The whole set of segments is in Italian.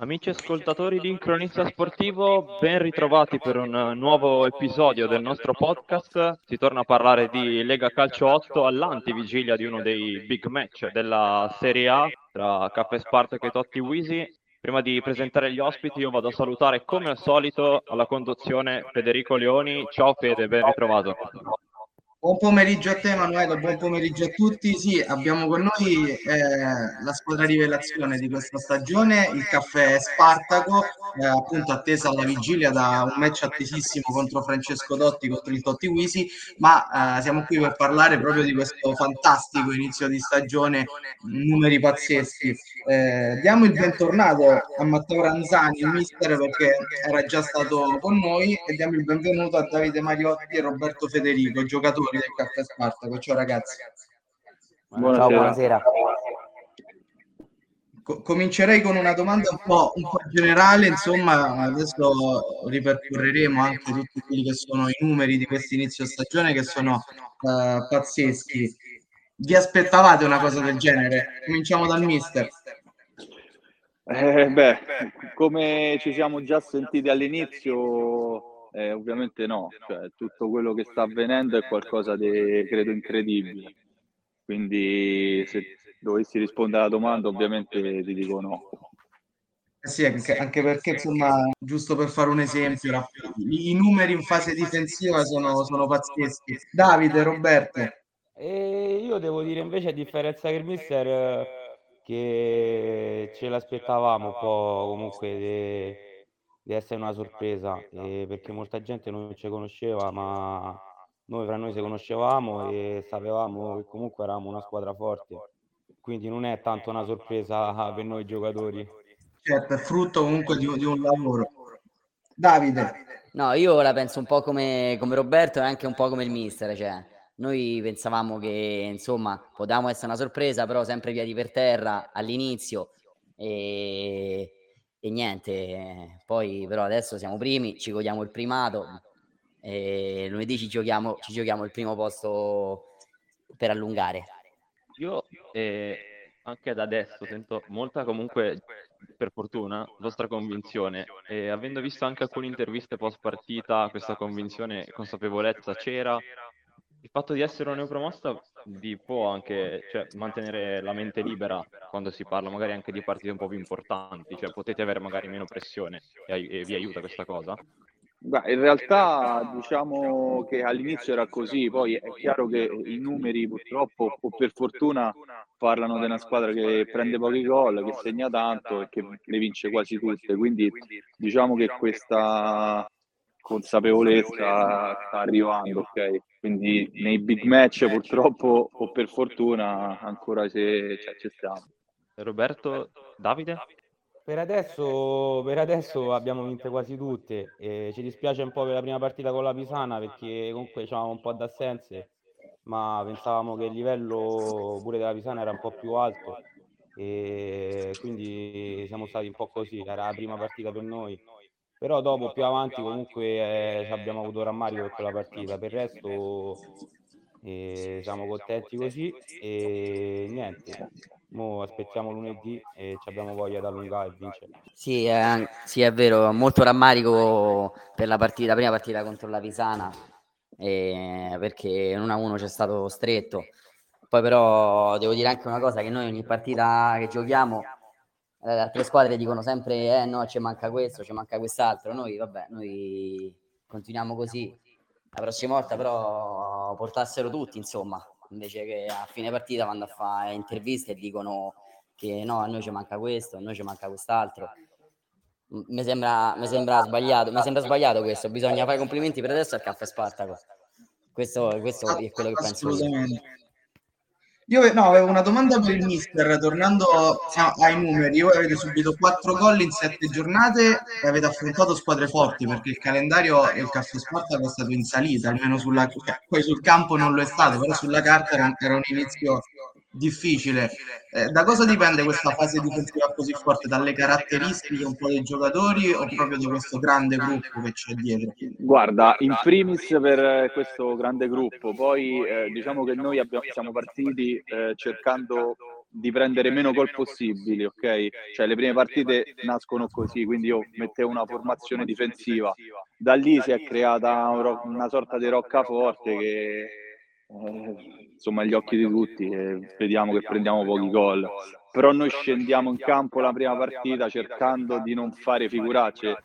Amici ascoltatori di Cronista Sportivo, ben ritrovati per un nuovo episodio del nostro podcast. Si torna a parlare di Lega Calcio 8 all'antivigilia di uno dei big match della Serie A tra Caffè Spartak e Totti Wisi. Prima di presentare gli ospiti io vado a salutare come al solito alla conduzione Federico Leoni. Ciao Fede, ben ritrovato. Buon pomeriggio a te Emanuele, buon pomeriggio a tutti. Sì, abbiamo con noi eh, la squadra rivelazione di questa stagione, il caffè Spartaco, eh, appunto attesa alla vigilia da un match attesissimo contro Francesco Dotti contro il Totti Wisi, ma eh, siamo qui per parlare proprio di questo fantastico inizio di stagione, numeri pazzeschi. Eh, diamo il bentornato a Matteo Ranzani, il mister, perché era già stato con noi, e diamo il benvenuto a Davide Mariotti e Roberto Federico, giocatori del Caffè Spartaco. Ciao ragazzi. Buonasera. Ciao, buonasera. comincerei con una domanda un po', un po', generale, insomma, adesso ripercorreremo anche tutti quelli che sono i numeri di questo inizio stagione che sono uh, pazzeschi. Vi aspettavate una cosa del genere? Cominciamo dal mister. Eh, beh, come ci siamo già sentiti all'inizio, eh, ovviamente no, cioè, tutto quello che sta avvenendo è qualcosa di, credo, incredibile. Quindi se dovessi rispondere alla domanda, ovviamente ti dico no. Eh sì, anche, anche, perché, insomma, giusto per fare un esempio, i numeri in fase difensiva sono, sono pazzeschi. Davide, Roberto. E io devo dire invece, a differenza che il mister, che ce l'aspettavamo un po' comunque de di essere una sorpresa, eh, perché molta gente non ci conosceva, ma noi fra noi ci conoscevamo e sapevamo che comunque eravamo una squadra forte. Quindi non è tanto una sorpresa per noi giocatori. Certo, è frutto comunque di, di un lavoro. Davide. No, io la penso un po' come, come Roberto e anche un po' come il mister, cioè noi pensavamo che insomma potevamo essere una sorpresa, però sempre piedi per terra all'inizio e e niente, poi però adesso siamo primi, ci godiamo il primato e lunedì ci giochiamo, ci giochiamo il primo posto per allungare. Io eh, anche da adesso sento molta comunque, per fortuna, vostra convinzione e avendo visto anche alcune interviste post partita, questa convinzione consapevolezza c'era il fatto di essere una neopromossa vi può anche cioè, mantenere la mente libera quando si parla magari anche di partite un po' più importanti, cioè potete avere magari meno pressione e, e vi aiuta questa cosa? Beh, in realtà diciamo che all'inizio era così, poi è chiaro che i numeri purtroppo o per fortuna parlano di una squadra che prende pochi gol, che segna tanto e che le vince quasi tutte, quindi diciamo che questa consapevolezza sta arrivando, ok? Quindi nei big match purtroppo o per fortuna ancora c'è, c'è, c'è stiamo. Roberto, Davide? Per adesso, per adesso abbiamo vinto quasi tutte. E ci dispiace un po' per la prima partita con la Pisana perché comunque c'avevamo un po' d'assenze, ma pensavamo che il livello pure della Pisana era un po' più alto e quindi siamo stati un po' così. Era la prima partita per noi però dopo più avanti comunque eh, abbiamo avuto rammarico per quella partita. Per il resto eh, siamo contenti così e niente. Mo aspettiamo lunedì e abbiamo voglia di allungare e vincere sì, eh, sì è vero molto rammarico per la partita la prima partita contro la Pisana eh, perché 1-1 c'è stato stretto. Poi però devo dire anche una cosa che noi ogni partita che giochiamo le altre squadre dicono sempre eh no ci manca questo, ci manca quest'altro, noi vabbè, noi continuiamo così, la prossima volta però portassero tutti insomma, invece che a fine partita vanno a fare interviste e dicono che no, a noi ci manca questo, a noi ci manca quest'altro. Mi sembra, mi sembra sbagliato, mi sembra sbagliato questo, bisogna fare complimenti per adesso al caffè Spartaco. Questo, questo è quello che penso. Io. Io no, avevo una domanda per il mister, tornando ai numeri, voi avete subito 4 gol in 7 giornate e avete affrontato squadre forti perché il calendario e il Caffè Spartaco è stato in salita, almeno sulla cioè, poi sul campo non lo è stato, però sulla carta era un inizio difficile. Eh, da cosa dipende questa fase difensiva così forte? Dalle caratteristiche un po' dei giocatori o proprio da questo grande gruppo che c'è dietro? Guarda, in primis per questo grande gruppo, poi eh, diciamo che noi abbiamo, siamo partiti eh, cercando di prendere meno gol possibili, ok? Cioè le prime partite nascono così, quindi io mettevo una formazione difensiva. Da lì si è creata una sorta di roccaforte che eh, insomma agli occhi di tutti e vediamo che prendiamo pochi gol. Però noi scendiamo in campo la prima partita cercando di non fare figuracce.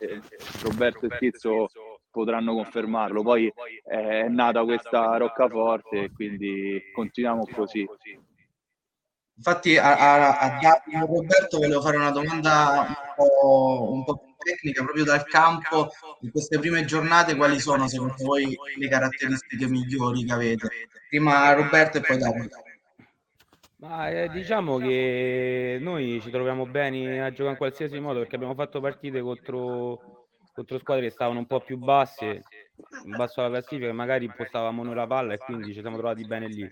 Roberto e Tizzo potranno confermarlo. Poi è nata questa roccaforte e quindi continuiamo così. Infatti a, a, a Roberto volevo fare una domanda un po', un po' tecnica proprio dal campo in queste prime giornate quali sono secondo voi le caratteristiche migliori che avete? Prima Roberto e poi Davide. Ma eh, diciamo che noi ci troviamo bene a giocare in qualsiasi modo perché abbiamo fatto partite contro, contro squadre che stavano un po' più basse, in basso alla classifica, e magari impostavamo noi la palla e quindi ci siamo trovati bene lì.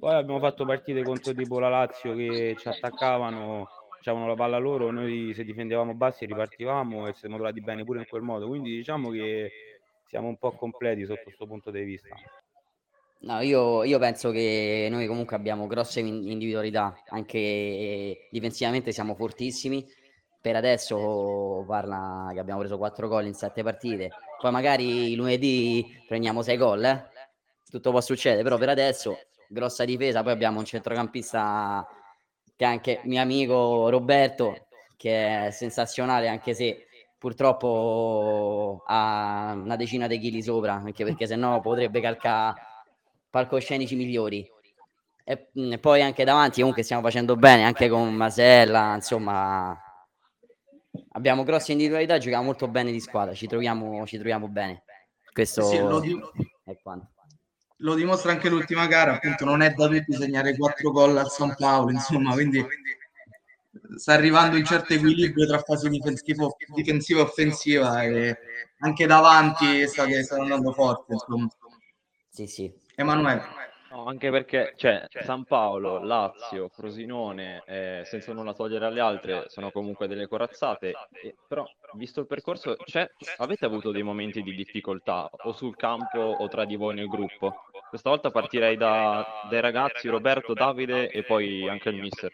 Poi abbiamo fatto partite contro tipo la Lazio che ci attaccavano, facevano la palla loro, noi se difendevamo bassi ripartivamo e siamo trovati bene pure in quel modo. Quindi diciamo che siamo un po' completi sotto questo punto di vista. No, io, io, penso che noi comunque abbiamo grosse individualità, anche difensivamente siamo fortissimi. Per adesso parla che abbiamo preso 4 gol in 7 partite, poi magari lunedì prendiamo 6 gol, eh? tutto può succedere, però per adesso grossa difesa, poi abbiamo un centrocampista che anche mio amico Roberto, che è sensazionale, anche se purtroppo ha una decina di chili sopra, anche perché sennò potrebbe calcare palcoscenici migliori. E, mm, e, poi anche davanti comunque stiamo facendo bene, anche con Masella, insomma abbiamo grosse individualità, giochiamo molto bene di squadra, ci troviamo, ci troviamo bene. Questo sì, lo, è quanto lo dimostra anche l'ultima gara, appunto non è da tutti segnare quattro gol al San Paolo, insomma, quindi sta arrivando un certo equilibrio tra fase difensiva, difensiva e offensiva e anche davanti sta, sta andando forte, insomma. Sì, sì. Emanuele. No, anche perché cioè, San Paolo, Lazio, Frosinone, eh, senza nulla togliere alle altre, sono comunque delle corazzate. E, però, visto il percorso, avete avuto dei momenti di difficoltà o sul campo o tra di voi nel gruppo? Questa volta partirei da, dai ragazzi, Roberto, Davide e poi anche il mister.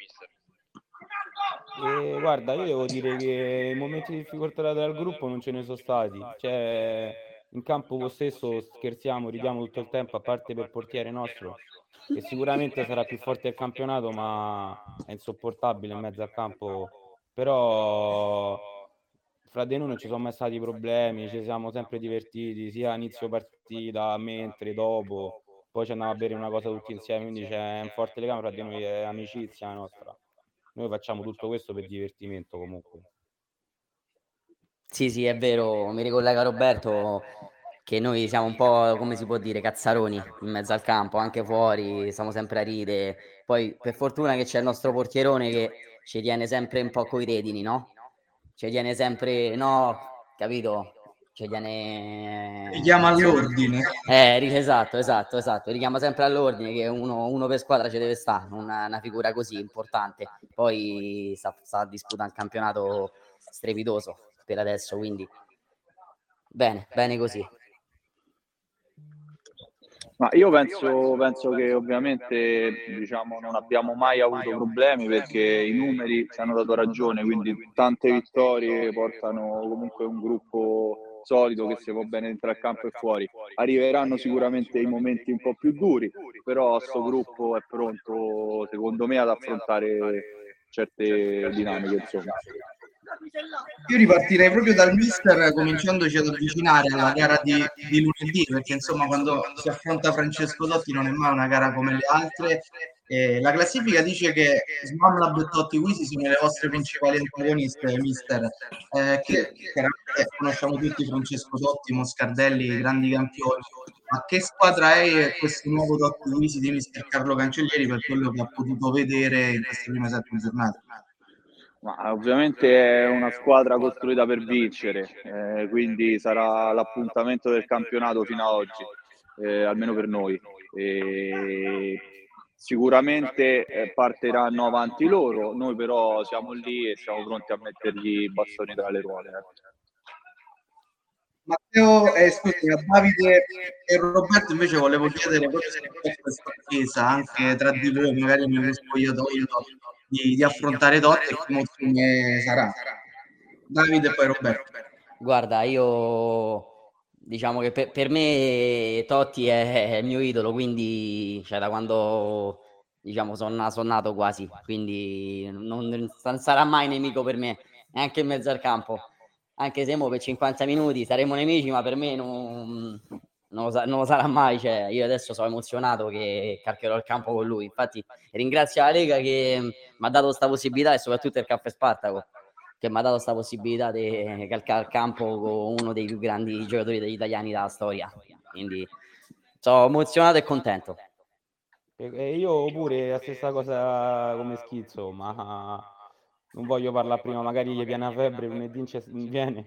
E guarda, io devo dire che i momenti di difficoltà dal gruppo non ce ne sono stati. Cioè, in campo lo stesso scherziamo, ridiamo tutto il tempo, a parte per il portiere nostro, che sicuramente sarà più forte del campionato, ma è insopportabile in mezzo al campo. Però fra di noi non ci sono mai stati problemi, ci siamo sempre divertiti, sia a inizio partita, mentre, dopo. Poi ci andiamo a bere una cosa tutti insieme, quindi c'è un forte legame fra di noi, è amicizia nostra. Noi facciamo tutto questo per divertimento comunque. Sì, sì, è vero, mi ricollega Roberto che noi siamo un po', come si può dire, cazzaroni in mezzo al campo, anche fuori, stiamo sempre a ride. Poi per fortuna che c'è il nostro portierone che ci tiene sempre un po' coi redini, no? Ci tiene sempre, no, capito? Ci tiene... Richiama all'ordine. Eh, esatto, esatto, esatto. Richiama sempre all'ordine che uno, uno per squadra ci deve stare, una, una figura così importante. Poi sta, sta disputando un campionato strepitoso per adesso, quindi bene, bene così. Ma io penso, penso, che ovviamente diciamo, non abbiamo mai avuto problemi perché i numeri ci hanno dato ragione, quindi tante vittorie portano comunque un gruppo solido che si può bene dentro al campo e fuori. Arriveranno sicuramente i momenti un po' più duri, però questo gruppo è pronto secondo me ad affrontare certe dinamiche. Insomma. Io ripartirei proprio dal mister cominciandoci ad avvicinare alla gara di, di, lunedì, perché insomma quando si affronta Francesco Dotti non è mai una gara come le altre. Eh, la classifica dice che Smamlab e Totti Wisi sono le vostre principali antagoniste, mister, eh, che chiaramente conosciamo tutti Francesco Dotti, Moscardelli, grandi campioni. Ma che squadra è questo nuovo Totti Wisi di mister Carlo Cancellieri per quello che ha potuto vedere in queste prime sette giornate? Ma ovviamente è una squadra costruita per vincere, eh, quindi sarà l'appuntamento del campionato fino ad oggi, eh, almeno per noi. E sicuramente eh, partiranno avanti loro, noi però siamo lì e siamo pronti a mettergli i bastoni tra le ruote. Eh. Matteo, eh, scusami, a Davide e Roberto invece volevo chiedere cosa c'è questa attesa anche tra di voi, magari nello spogliatoio, di, di affrontare Totti e che emozione sarà. Davide e poi Roberto. Guarda, io diciamo che per, per me Totti è, è, il mio idolo, quindi cioè, da quando diciamo sono, sono nato quasi, quindi non, non, sarà mai nemico per me, neanche in mezzo al campo. Anche se mo per 50 minuti saremo nemici, ma per me non, non, lo, non lo, sarà mai. Cioè, io adesso sono emozionato che calcherò il campo con lui. Infatti, ringrazio la Lega che mi ha dato questa possibilità e soprattutto il Caffè Spartaco che mi ha dato questa possibilità di calcare il campo con uno dei più grandi giocatori degli italiani della storia. Quindi sono emozionato e contento. E io pure la stessa cosa come schizzo, ma non voglio parlare prima, magari gli viene la febbre, lunedì mi viene.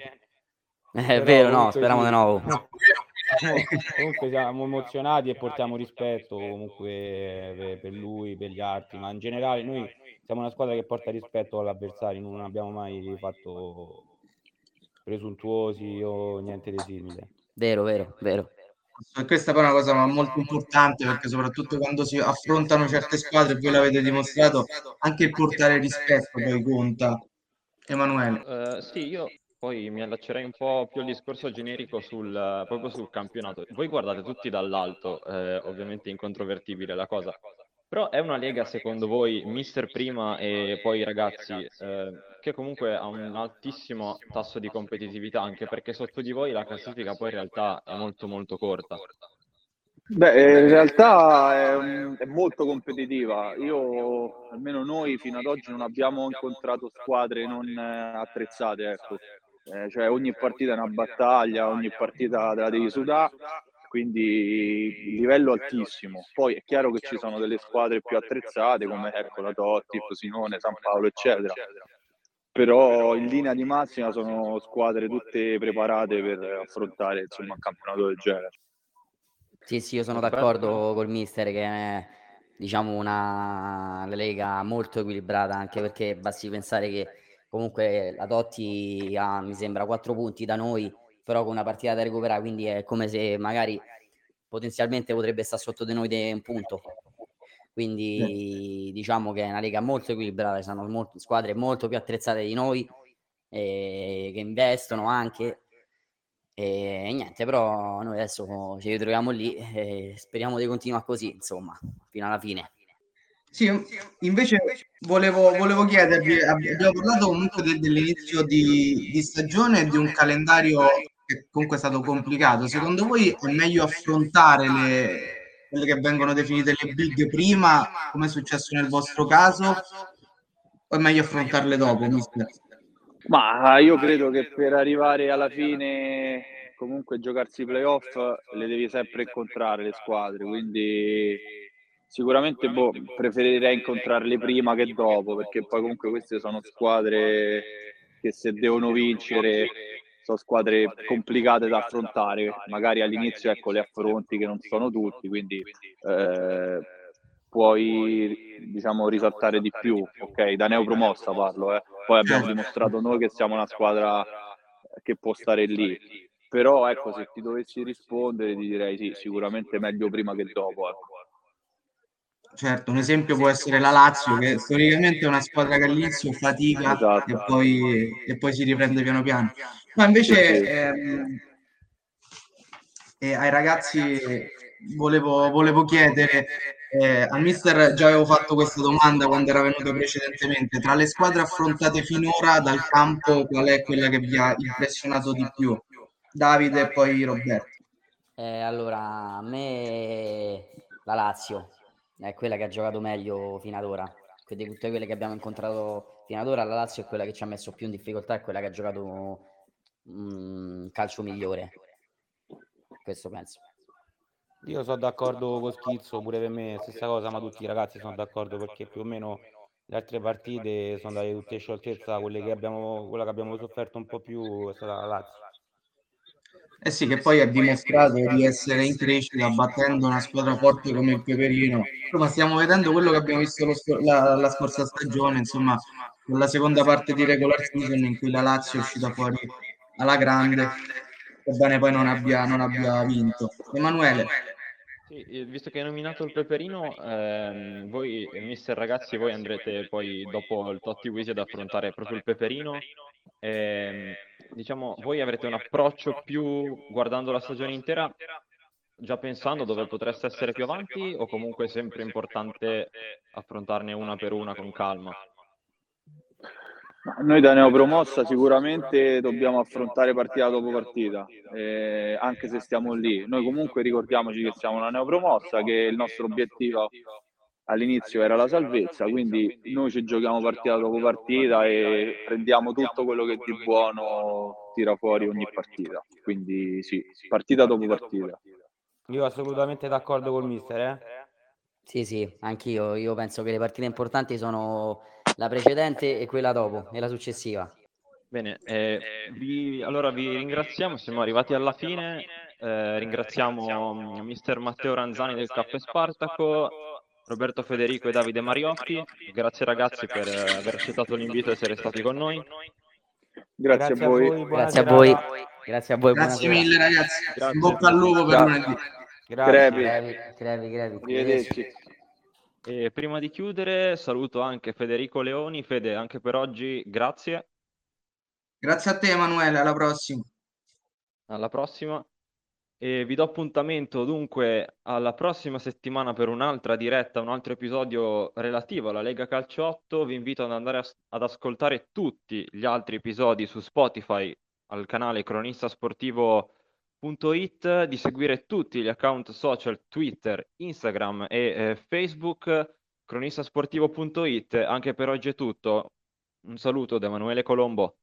È vero, no, speriamo di nuovo. Comunque siamo emozionati e portiamo rispetto comunque per lui, per gli altri, ma in generale noi siamo una squadra che porta rispetto all'avversario, non abbiamo mai fatto presuntuosi o niente di simile. Vero, vero, vero. Questa poi è una cosa molto importante perché soprattutto quando si affrontano certe squadre, voi l'avete dimostrato, anche il portare rispetto poi conta. Emanuele. Uh, sì, io poi mi allaccerei un po' più al discorso generico sul, proprio sul campionato. Voi guardate tutti dall'alto, eh, ovviamente incontrovertibile la cosa, però è una lega, secondo voi, mister prima e poi ragazzi, eh, che comunque ha un altissimo tasso di competitività, anche perché sotto di voi la classifica poi in realtà è molto molto corta. Beh, eh, in realtà è, è, molto competitiva. Io, almeno noi, fino ad oggi non abbiamo incontrato squadre non eh, attrezzate. Ecco. Eh, cioè ogni partita è una battaglia, ogni partita te la devi sudare quindi livello altissimo. Poi è chiaro che ci sono delle squadre più attrezzate come ecco, la Totti, Frosinone, San Paolo, eccetera. Però in linea di massima sono squadre tutte preparate per affrontare insomma, un campionato del genere. Sì, sì, io sono d'accordo col mister che è diciamo una lega molto equilibrata anche perché basti pensare che comunque la Totti ha mi sembra 4 punti da noi però con una partita da recuperare, quindi è come se magari potenzialmente potrebbe stare sotto di noi di un punto. Quindi diciamo che è una lega molto equilibrata, sono molto, squadre molto più attrezzate di noi, eh, che investono anche. E, niente, però noi adesso ci ritroviamo lì e speriamo di continuare così, insomma, fino alla fine. Sì, invece volevo, volevo chiedervi, abbiamo parlato comunque de, dell'inizio di, di stagione e di un calendario che comunque è stato complicato. Secondo voi è meglio affrontare le, quelle che vengono definite le big prima, come è successo nel vostro caso, o è meglio affrontarle dopo? Mister? Ma io credo che per arrivare alla fine, comunque giocarsi i playoff, le devi sempre incontrare le squadre, quindi sicuramente boh, preferirei incontrarle prima che dopo, perché poi comunque queste sono squadre che se devono vincere sono squadre complicate da affrontare, magari all'inizio ecco, le affronti che non sono tutti, quindi eh, puoi diciamo, risaltare di più, ok? Da neopromossa parlo, eh. poi abbiamo dimostrato noi che siamo una squadra che può stare lì, però ecco, se ti dovessi rispondere ti direi sì, sicuramente meglio prima che dopo. Ecco. Certo, un esempio può essere la Lazio, che storicamente è una squadra che all'inizio fatica esatto. e, poi, e poi si riprende piano piano. Ma invece ehm, eh, ai ragazzi volevo, volevo chiedere, eh, al mister già avevo fatto questa domanda quando era venuto precedentemente, tra le squadre affrontate finora dal campo qual è quella che vi ha impressionato di più? Davide e poi Roberto. Eh, allora, a me la Lazio è quella che ha giocato meglio fino ad ora. Quindi tutte quelle che abbiamo incontrato fino ad ora, la Lazio è quella che ci ha messo più in difficoltà, è quella che ha giocato mh, calcio migliore. Questo penso. Io sono d'accordo con Schizzo, pure per me stessa cosa, ma tutti i ragazzi sono d'accordo perché più o meno le altre partite sono andate tutte scioltezza, quelle che abbiamo, quella che abbiamo sofferto un po' più è stata la Lazio. Eh sì, che poi ha dimostrato di essere in crescita battendo una squadra forte come il Peperino. Ma stiamo vedendo quello che abbiamo visto scor- la, la, scorsa stagione, insomma, nella seconda parte di regular season in cui la Lazio è uscita fuori alla grande sebbene poi non abbia, non abbia vinto. Emanuele. Sì, eh, visto che hai nominato il peperino, ehm, voi, mister ragazzi, voi andrete poi dopo il Totti Wisi ad affrontare proprio il peperino. Ehm, diciamo, voi avrete un approccio più guardando la stagione intera, già pensando dove potreste essere più avanti o comunque è sempre importante affrontarne una per una con calma? Noi da neopromossa sicuramente dobbiamo affrontare partita dopo partita, eh, anche se stiamo lì. Noi comunque ricordiamoci che siamo una neopromossa, che il nostro obiettivo all'inizio era la salvezza, quindi noi ci giochiamo partita dopo partita e prendiamo tutto quello che di buono tira fuori ogni partita. Quindi sì, partita dopo partita. Io assolutamente d'accordo col mister, eh? Sì, sì, anch'io. Io penso che le partite importanti sono la precedente e quella dopo, e la successiva. Bene, eh, vi, allora vi ringraziamo, siamo arrivati alla fine, eh, ringraziamo mm, mister Matteo Ranzani del Caffè Spartaco, Roberto Federico e Davide Mariotti, grazie ragazzi per aver accettato l'invito e essere stati con noi. Grazie, grazie a voi. voi grazie a voi. Grazie a voi. Grazie mille ragazzi. Grazie. In bocca al lupo per lunedì. Grazie. Crevi, crevi, crevi. Arrivederci. E prima di chiudere saluto anche Federico Leoni. Fede, anche per oggi grazie. Grazie a te Emanuele, alla prossima. Alla prossima. E vi do appuntamento dunque alla prossima settimana per un'altra diretta, un altro episodio relativo alla Lega Calcio 8. Vi invito ad andare a, ad ascoltare tutti gli altri episodi su Spotify al canale Cronista Sportivo It, di seguire tutti gli account social Twitter, Instagram e eh, Facebook, cronistasportivo.it. Anche per oggi è tutto. Un saluto da Emanuele Colombo.